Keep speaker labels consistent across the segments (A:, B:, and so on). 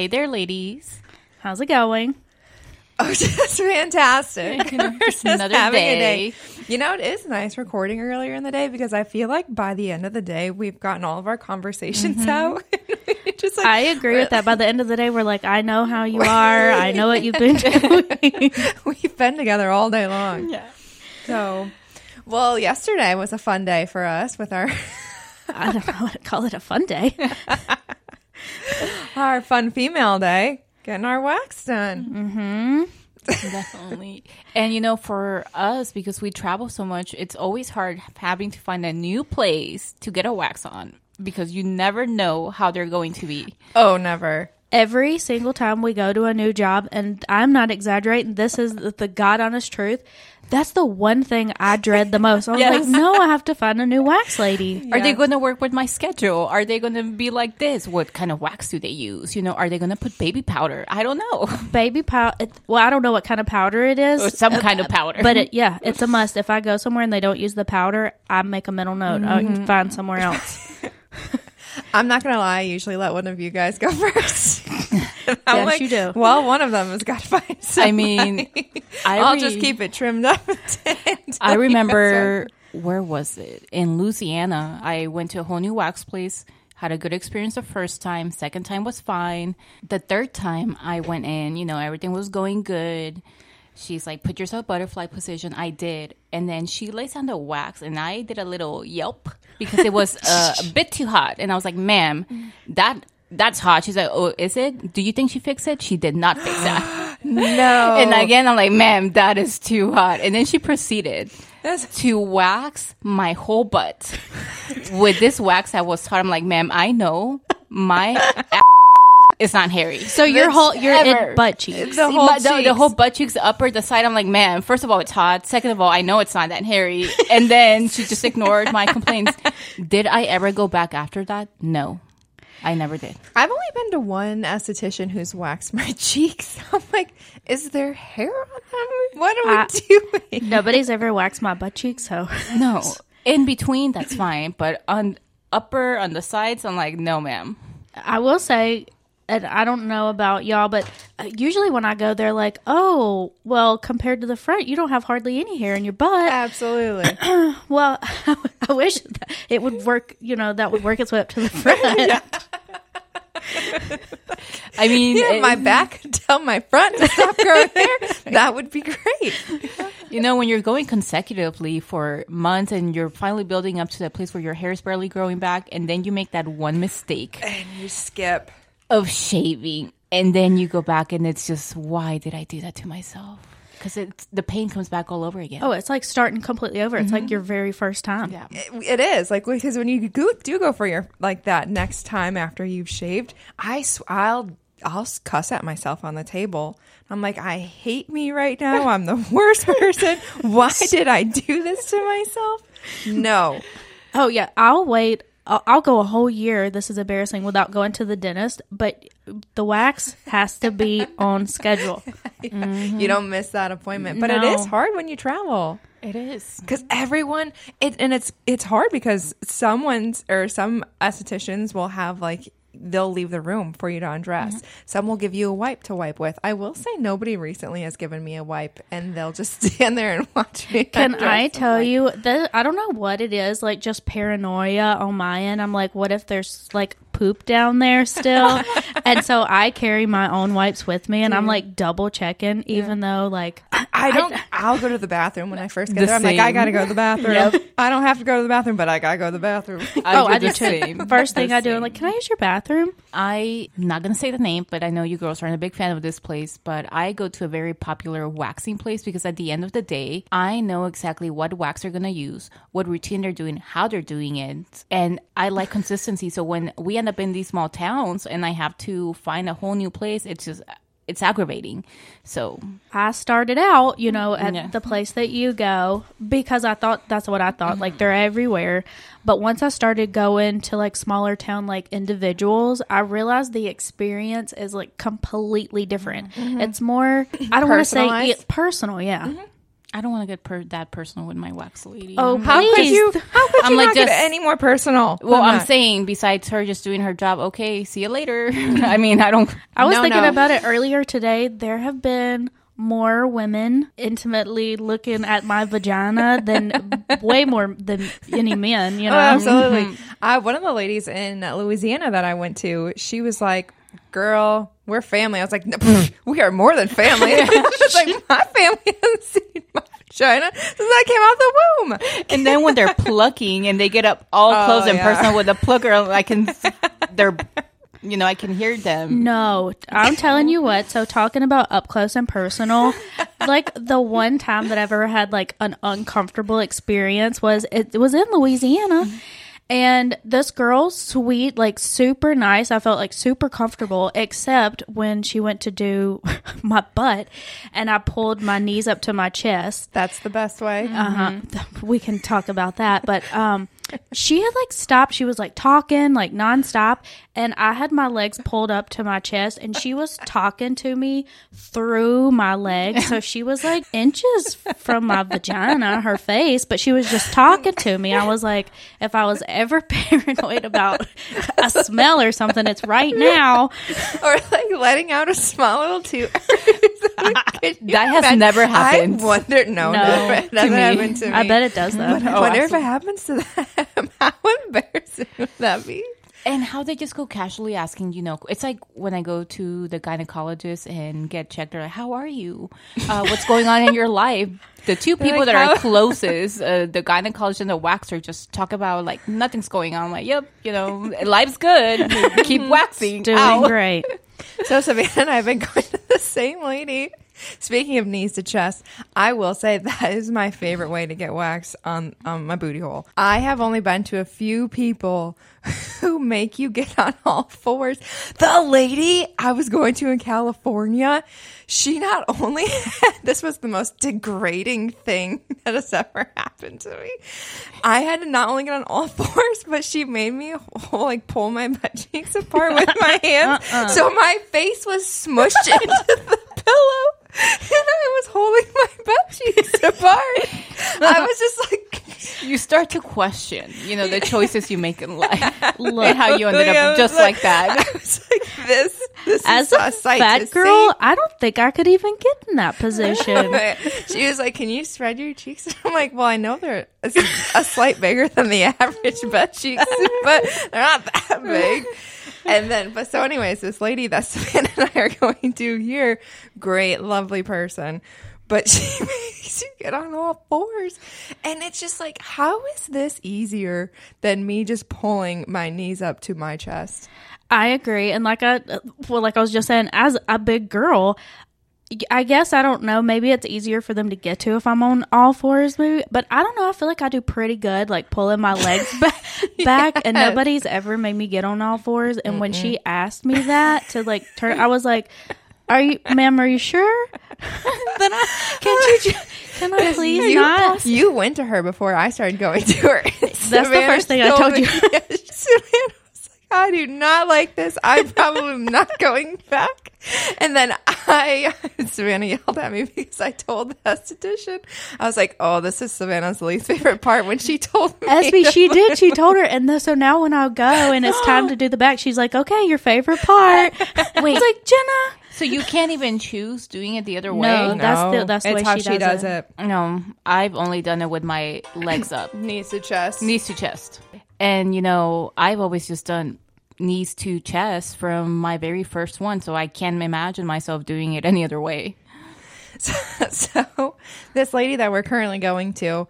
A: Hey there, ladies.
B: How's it going?
C: Oh, just fantastic.
A: You know, just another
C: a
A: day.
C: You know, it is nice recording earlier in the day because I feel like by the end of the day, we've gotten all of our conversations mm-hmm. out. just like,
B: I agree with that. By the end of the day, we're like, I know how you are. I know what you've been doing.
C: We've been together all day long.
A: Yeah.
C: So, well, yesterday was a fun day for us with our
B: I don't know how to call it a fun day.
C: our fun female day, getting our wax done. Mm-hmm.
A: Definitely. And you know, for us, because we travel so much, it's always hard having to find a new place to get a wax on because you never know how they're going to be.
C: Oh, never.
B: Every single time we go to a new job, and I'm not exaggerating, this is the, the God honest truth. That's the one thing I dread the most. I was
A: Yes.
B: like, no, I have to find a new wax lady.
A: Are they going to work with my schedule? Are they going to be like this? What kind of wax do they use? You know, are they going to put baby powder? I don't know.
B: Baby powder. Well, I don't know what kind of powder it is.
A: Or some uh, kind of powder.
B: But it, yeah, it's a must. If I go somewhere and they don't use the powder, I make a mental note. I can mm-hmm. find somewhere else.
C: I'm not gonna lie. I usually let one of you guys go first.
B: Yes,
C: like,
B: you do.
C: Well, one of them has got to find.
A: I mean, I
C: I'll
A: re-
C: just keep it trimmed up.
A: I remember where was it in Louisiana? I went to a whole new wax place. Had a good experience the first time. Second time was fine. The third time I went in, you know, everything was going good. She's like, "Put yourself butterfly position." I did, and then she lays down the wax, and I did a little yelp because it was uh, a bit too hot. And I was like, "Ma'am, that." That's hot. She's like, oh, is it? Do you think she fixed it? She did not fix that.
C: no.
A: And again, I'm like, ma'am, that is too hot. And then she proceeded
C: That's-
A: to wax my whole butt with this wax that was hot. I'm like, ma'am, I know my ass is not hairy.
B: So your
C: That's
B: whole your
A: ever.
B: in butt cheeks.
C: the whole
A: My- the, the whole butt cheeks, the upper, the side. I'm like, ma'am, first of all, it's hot. Second of all, I know it's not that hairy. And then she just ignored my complaints. Did I ever go back after that? No, I never did.
C: I've only been to one esthetician who's waxed my cheeks. I'm like, is there hair on them? What are
B: I-
C: we doing?
B: Nobody's ever waxed my butt cheeks, so
A: No, in between, that's fine. But on upper, on the sides, I'm like, no, ma'am.
B: I will say, and I don't know about y'all, but uh, usually when I go, they're like, "Oh, well, compared to the front, you don't have hardly any hair in your butt."
C: Absolutely.
B: Well, I wish that it would work. You know, that would work its way up to the front.
A: I mean,
C: Yeah,
A: it-
C: my back tell my front to stop growing hair. That would be great.
A: you know, when you're going consecutively for months and you're finally building up to that place where your hair is barely growing back, and then you make that one mistake
C: And you skip.
A: of shaving, and then you go back and it's just, why did I do that to myself? Because it's the pain comes back all over again.
B: oh, it's like starting completely over. It's like mm-hmm. your very first time.
A: yeah.
C: It, it is like because when you go, do go for your like that next time after you've shaved, I sw- I'll I'll cuss at myself on the table. I'm like, I hate me right now. I'm the worst person. Why did I do this to myself? No.
B: Oh yeah, I'll wait. I'll, I'll go a whole year. This is embarrassing without going to the dentist, but the wax has to be on schedule. Mm-hmm.
C: You don't miss that appointment. But it
B: No.
C: is hard when you travel.
A: It is.
C: because everyone it and it's it's hard because someone's or some estheticians will have like they'll leave the room for you to undress mm-hmm. some will give you a wipe to wipe with i will say nobody recently has given me a wipe and they'll just stand there and watch me
B: Can. I tell
C: like,
B: you that I don't know what it is, like just paranoia on my end. I'm like, what if there's like poop down there still? and so I carry my own wipes with me and I'm like double checking, even though like
C: i don't i'll go to the bathroom when i first get
A: The
C: there i'm like i gotta go to the bathroom
A: Yep.
C: i don't have to go to the bathroom but i gotta go to the bathroom
B: oh, I
A: do
B: do
A: the
B: too.
A: same.
B: First thing
A: The
B: I do, I'm like, can I use your bathroom?
A: I'm not gonna say the name, but I know you girls aren't a big fan of this place. But I go to a very popular waxing place because at the end of the day, I know exactly what wax they're gonna use, what routine they're doing, how they're doing it, and I like consistency. So when we end up in these small towns and I have to find a whole new place, it's just it's aggravating. So
B: I started out, you know, at
A: Yeah.
B: the place that you go because I thought that's what I thought. Like mm-hmm. they're everywhere. But once I started going to like smaller town like individuals, I realized the experience is like completely different. Mm-hmm. It's more I don't want to say
C: Personalized?
B: it, personal, yeah. Mm-hmm.
A: I don't want to get per- that personal with my wax lady.
B: Oh,
C: How could you? How could
A: I'm
C: you
A: like
C: not get
A: just-
C: any more personal?
A: well, I'm
C: that?
A: saying besides her just doing her job, okay, see you later. I mean, I don't.
B: I was
C: No,
B: thinking
C: no.
B: about it earlier today. There have been more women intimately looking at my vagina than way more than any men, you know.
C: Oh, absolutely. Uh, one of the ladies in Louisiana that I went to, she was like, "Girl, we're family." I was like, "We are more than family." She's like, "My family hasn't seen my vagina since I came out the womb."
A: And then when they're plucking and they get up all
C: Oh,
A: close and
C: yeah.
A: personal with the plucker, I can, they're, you know, I can hear them.
B: No, I'm telling you what. So talking about up close and personal, like the one time that I've ever had like an uncomfortable experience was it, was in Louisiana. And this girl, sweet, like super nice. I felt like super comfortable, except when she went to do my butt and I pulled my knees up to my chest.
C: That's the best way.
B: Uh huh. We can talk about that. But um, she had like stopped. She was like talking like nonstop, and I had my legs pulled up to my chest, and she was talking to me through my legs. So she was like inches from my vagina, her face, but she was just talking to me. I was like, if I was ever paranoid about a smell or something, it's right now.
C: or like letting out a small little toot.
A: That has never happened.
C: I wonder. No,
B: No,
C: never. It
A: to
C: doesn't
A: me.
C: happen to me.
B: I bet it does though.
C: I oh, wonder if it happens to them. How embarrassing would that be?
A: And how they just go casually asking, you know, it's like when I go to the gynecologist and get checked, they're like, how are you? Uh, what's going on in your life? The two people
C: like,
A: that are
C: "How-"
A: closest, uh, the gynecologist and the waxer, just talk about like nothing's going on. I'm like, yep, you know, life's good. Keep waxing.
B: Doing
A: Ow.
B: great.
C: So Savannah and I have been going to the same lady. Speaking of knees to chest, I will say that is my favorite way to get wax on, on my booty hole. I have only been to a few people who make you get on all fours. The lady I was going to in California, she not only had, this was the most degrading thing that has ever happened to me. I had to not only get on all fours, but she made me like pull my butt cheeks apart with my hands. Uh-uh. So my face was smushed into the pillow. And I was holding my butt cheeks apart. I was just like,
A: You start to question, you know, the choices you make in life
B: Look,
A: and how you ended up just like that.
C: I was like, this, this
B: As
C: is
B: a fat girl,
C: see.
B: I don't think I could even get in that position.
C: she was like, "Can you spread your cheeks?" I'm like, "Well, I know they're a, a slight bigger than the average butt cheeks, but they're not that big." And then, but so, anyways, this lady that Savannah and I are going to here, great, lovely person, but she makes you get on all fours, and it's just like, how is this easier than me just pulling my knees up to my chest?
B: I agree, and like I, well, like I was just saying, as a big girl, I guess I don't know. Maybe it's easier for them to get to if I'm on all fours, maybe. But I don't know. I feel like I do pretty good, like pulling my legs back, back and nobody's ever made me get on all fours. And when she asked me that to like turn, I was like, "Are you, ma'am? Are you sure?" then I can't you, ju- can I please
C: you,
B: not?
C: you went to her before I started going to her. That's
B: the first thing I told you.
C: Savannah was like, I do not like this. I'm probably not going back. And then I, Savannah yelled at me because I told the esthetician. I was like, oh, this is Savannah's least favorite part when she told me.
B: SB, she did. She told her, and then, so now when I go and it's time to do the back, she's like, "Okay, your favorite part." Wait, it's like Jenna.
A: So you can't even choose doing it the other
B: No,
A: way?
B: that's the- that's the
C: it's
B: way
C: how
B: she does it.
A: No, I've only done it with my legs up,
C: Knees to chest.
A: knees to chest. And, you know, I've always just done knees to chest from my very first one. So I can't imagine myself doing it any other way.
C: so this lady that we're currently going to,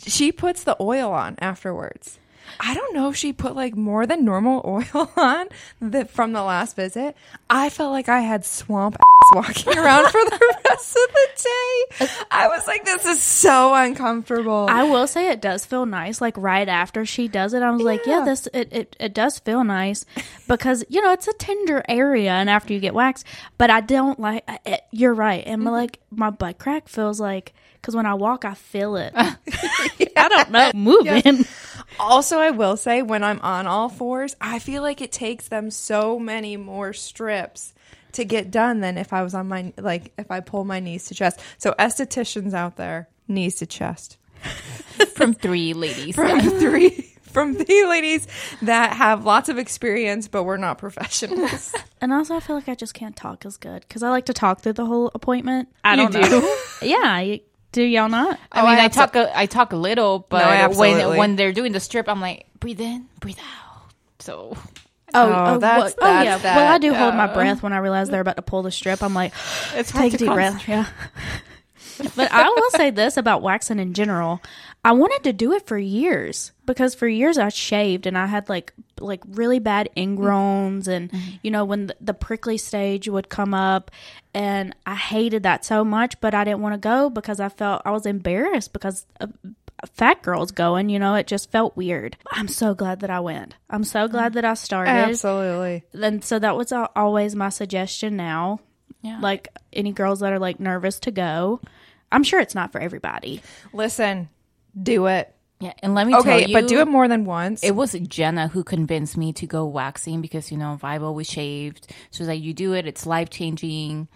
C: she puts the oil on afterwards. I don't know if she put like more than normal oil on the, from the last visit. I felt like I had swamp walking around for the rest of the day. I was like, this is so uncomfortable.
B: I will say it does feel nice. Like right after she does it, I was like, "Yeah,
C: Yeah.
B: this it, it it does feel nice because you know it's a tender area, and after you get waxed, but I don't like. It, you're right, and my, mm-hmm. like my butt crack feels like because when I walk, I feel it. I don't know, moving.
C: Also, I will say when I'm on all fours, I feel like it takes them so many more strips to get done than if I was on my like if I pull my knees to chest. So estheticians out there, knees to chest.
A: From three ladies.
C: From three from three ladies that have lots of experience but we're not professionals.
B: And also, I feel like I just can't talk as good because I like to talk through the whole appointment.
A: I
C: You
A: don't know.
C: do?
B: Yeah, you, do y'all not?
A: Oh, I
C: Oh,
A: mean,
C: I
A: I,
C: abso-
A: talk a, I talk a little, but
C: absolutely.
A: when when they're doing the strip, I'm like, breathe in, breathe out. So
C: Oh, oh, oh
B: well-
C: that's-
B: oh yeah.
C: that's
B: well, I
C: that,
B: do hold my breath when I realize they're about to pull the strip. I'm like,
A: it's
B: take a deep breath. Yeah. but I will say this about waxing in general. I wanted to do it for years because for years I shaved and I had like like really bad ingrowns and mm-hmm. you know when the, the prickly stage would come up and I hated that so much but I didn't want to go because I felt I was embarrassed because fat girls going you know it just felt weird. I'm so glad that I went. I'm so glad that I started
C: Absolutely.
B: and so that was always my suggestion now
A: Yeah.
B: like any girls that are like nervous to go i'm sure it's not for everybody
C: Listen, do it.
A: yeah, and let me tell
C: Okay,
A: you,
C: but do it more than once.
A: It was Jenna who convinced me to go waxing because you know Vibe always shaved. She was like, "You do it; it's life changing."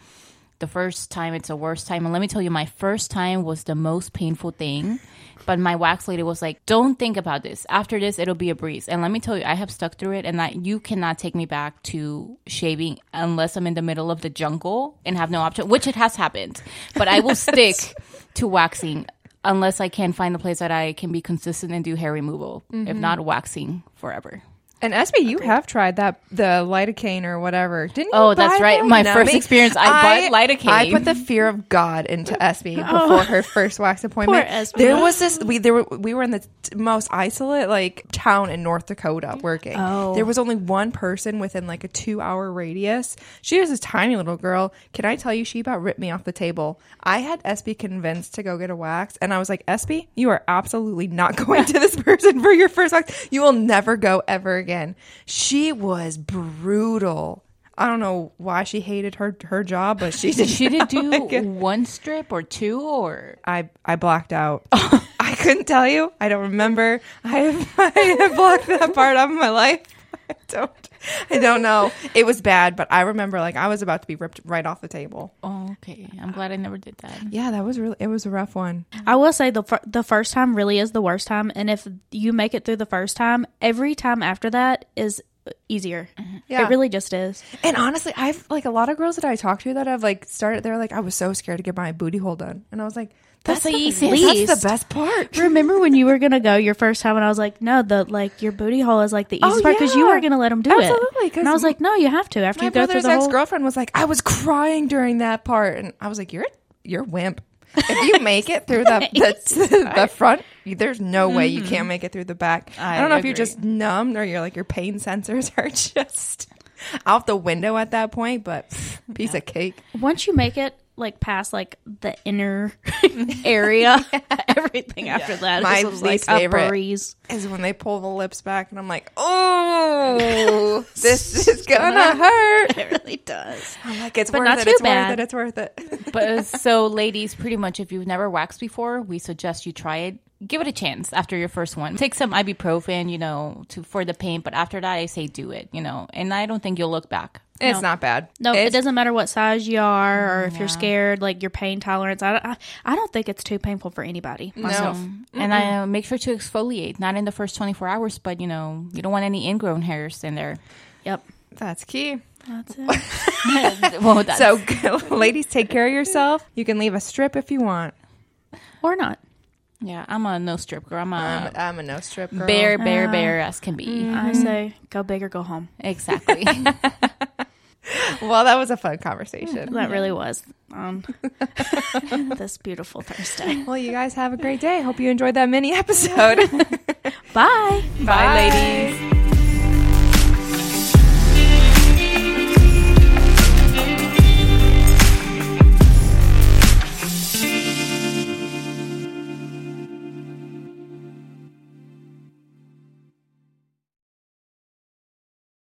A: The first time, it's the worst time, and let me tell you, my first time was the most painful thing. But my wax lady was like, "Don't think about this. After this, it'll be a breeze." And let me tell you, I have stuck through it, and that you cannot take me back to shaving unless I'm in the middle of the jungle and have no option, which it has happened. But I will stick to waxing unless I can find a place that I can be consistent and do hair removal. If mm-hmm. not, waxing forever.
C: And SB, you have tried that the lidocaine or whatever, didn't you?
A: Oh, that's right.
C: that?
A: My
C: No,
A: first
C: me-
A: experience, I bought lidocaine.
C: I put the fear of God into SB oh. before her first wax appointment. There was this. We there were, we were in the t- most isolate like town in North Dakota working.
B: Oh.
C: There was only one person within like a two hour radius. She was a tiny little girl. Can I tell you? She about ripped me off the table. I had SB convinced to go get a wax, and I was like, SB, you are absolutely not going to this person for your first wax. You will never go ever again. She was brutal. I don't know why she hated her her job, but she did.
A: She did do
C: like
A: one strip or two, or
C: I I blacked out. I couldn't tell you. I don't remember. I have, I have blocked that part out of my life. I don't. I don't know. It was bad, but I remember like I was about to be ripped right off the table.
A: oh, okay. I'm glad I never did that.
C: Yeah, that was really. It was a rough one.
B: i will say the fir- the first time really is the worst time and if you make it through the first time every time after that is easier mm-hmm.
C: Yeah.
B: it really just is
C: And honestly, I've like a lot of girls that I talk to that have like started. They're like, I was so scared to get my booty hole done, and I was like,
A: That's the
C: the
A: easiest.
C: That's the best part.
B: remember when you were gonna go your first time and i was like no the like your booty hole is like the
C: Oh,
B: easiest part because you
C: yeah.
B: were gonna let them do it.
C: Absolutely,
B: it
C: 'cause
B: and i was like no you have to after
C: My
B: you go through
C: brother's
B: the
C: ex
B: whole
C: girlfriend was like, I was crying during that part, and I was like, you're you're a wimp. If you make it through the the, the front, there's no way you mm-hmm. can't make it through the back. I,
A: I
C: don't know if you're just numbed or you're like your pain sensors are just out the window at that point. But pff, piece of cake.
B: once you make it like past like the inner area, everything after that
C: My
B: is
C: least
B: like
C: favorite.
B: a breeze.
C: Is when they pull the lips back, and I'm like, oh, this is gonna hurt.
B: It really does.
C: I'm like, it's
B: But
C: worth
B: not
C: it.
B: too
C: It's
B: bad.
C: worth it. It's worth it.
A: But uh, so, ladies, pretty much, if you've never waxed before, we suggest you try it. Give it a chance after your first one. Take some ibuprofen, you know, to for the pain. But after that, I say do it, you know. And I don't think you'll look back.
C: It's not bad.
B: No, it doesn't matter what size you are or if you're scared, like your pain tolerance. I, I, I don't think it's too painful for anybody. Myself.
A: And I uh, make sure to exfoliate, not in the first 24 hours, but you know, you don't want any ingrown hairs in there.
B: Yep.
C: That's key.
B: That's it.
A: well, that's,
C: So, ladies, take care of yourself. You can leave a strip if you want.
B: or not.
A: yeah, I'm a no strip girl. I'm a
C: I'm a no strip girl.
A: bare, bare, bare as can be.
B: I say go big or go home.
A: Exactly.
C: Well, that was a fun conversation.
B: That really was on um, this beautiful Thursday.
C: Well, you guys have a great day. Hope you enjoyed that mini episode.
B: Bye.
C: Bye, ladies.